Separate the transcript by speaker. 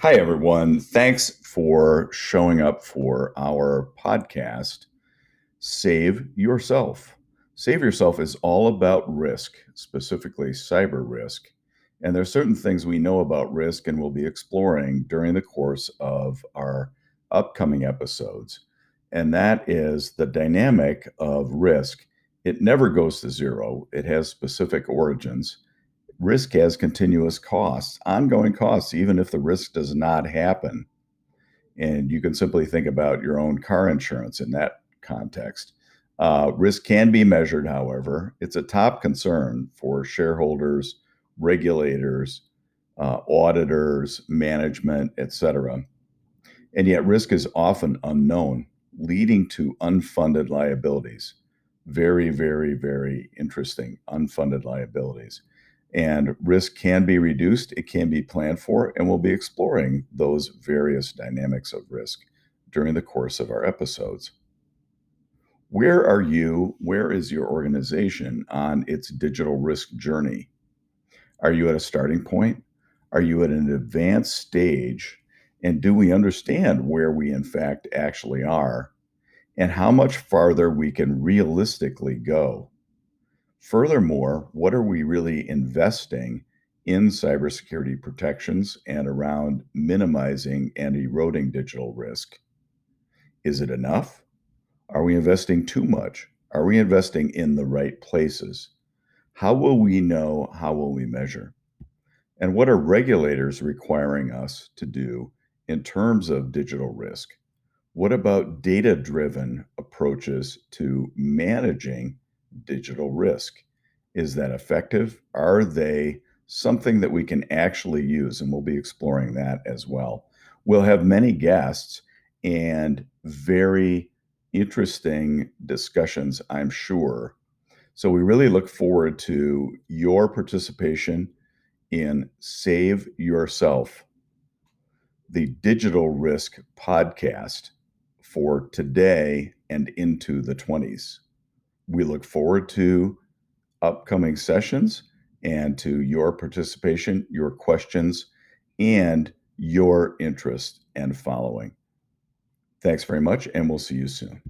Speaker 1: Hi, everyone. Thanks for showing up for our podcast, Save Yourself. Save Yourself is all about risk, specifically cyber risk. And there are certain things we know about risk and we'll be exploring during the course of our upcoming episodes. And that is the dynamic of risk. It never goes to zero, it has specific origins risk has continuous costs, ongoing costs, even if the risk does not happen. And you can simply think about your own car insurance in that context. Uh, risk can be measured, however. It's a top concern for shareholders, regulators, uh, auditors, management, etc. And yet, risk is often unknown, leading to unfunded liabilities. Very, very, very interesting unfunded liabilities. And risk can be reduced, it can be planned for, and we'll be exploring those various dynamics of risk during the course of our episodes. Where are you? Where is your organization on its digital risk journey? Are you at a starting point? Are you at an advanced stage? And do we understand where we, in fact, actually are? And how much farther we can realistically go? Furthermore, what are we really investing in cybersecurity protections and around minimizing and eroding digital risk? Is it enough? Are we investing too much? Are we investing in the right places? How will we know? How will we measure? And what are regulators requiring us to do in terms of digital risk? What about data driven approaches to managing digital risk. Is that effective? Are they something that we can actually use? And we'll be exploring that as well. We'll have many guests and very interesting discussions, I'm sure. So we really look forward to your participation in Save Yourself, the digital risk podcast for today and into the 20s. We look forward to upcoming sessions and to your participation, your questions, and your interest and following. Thanks very much, and we'll see you soon.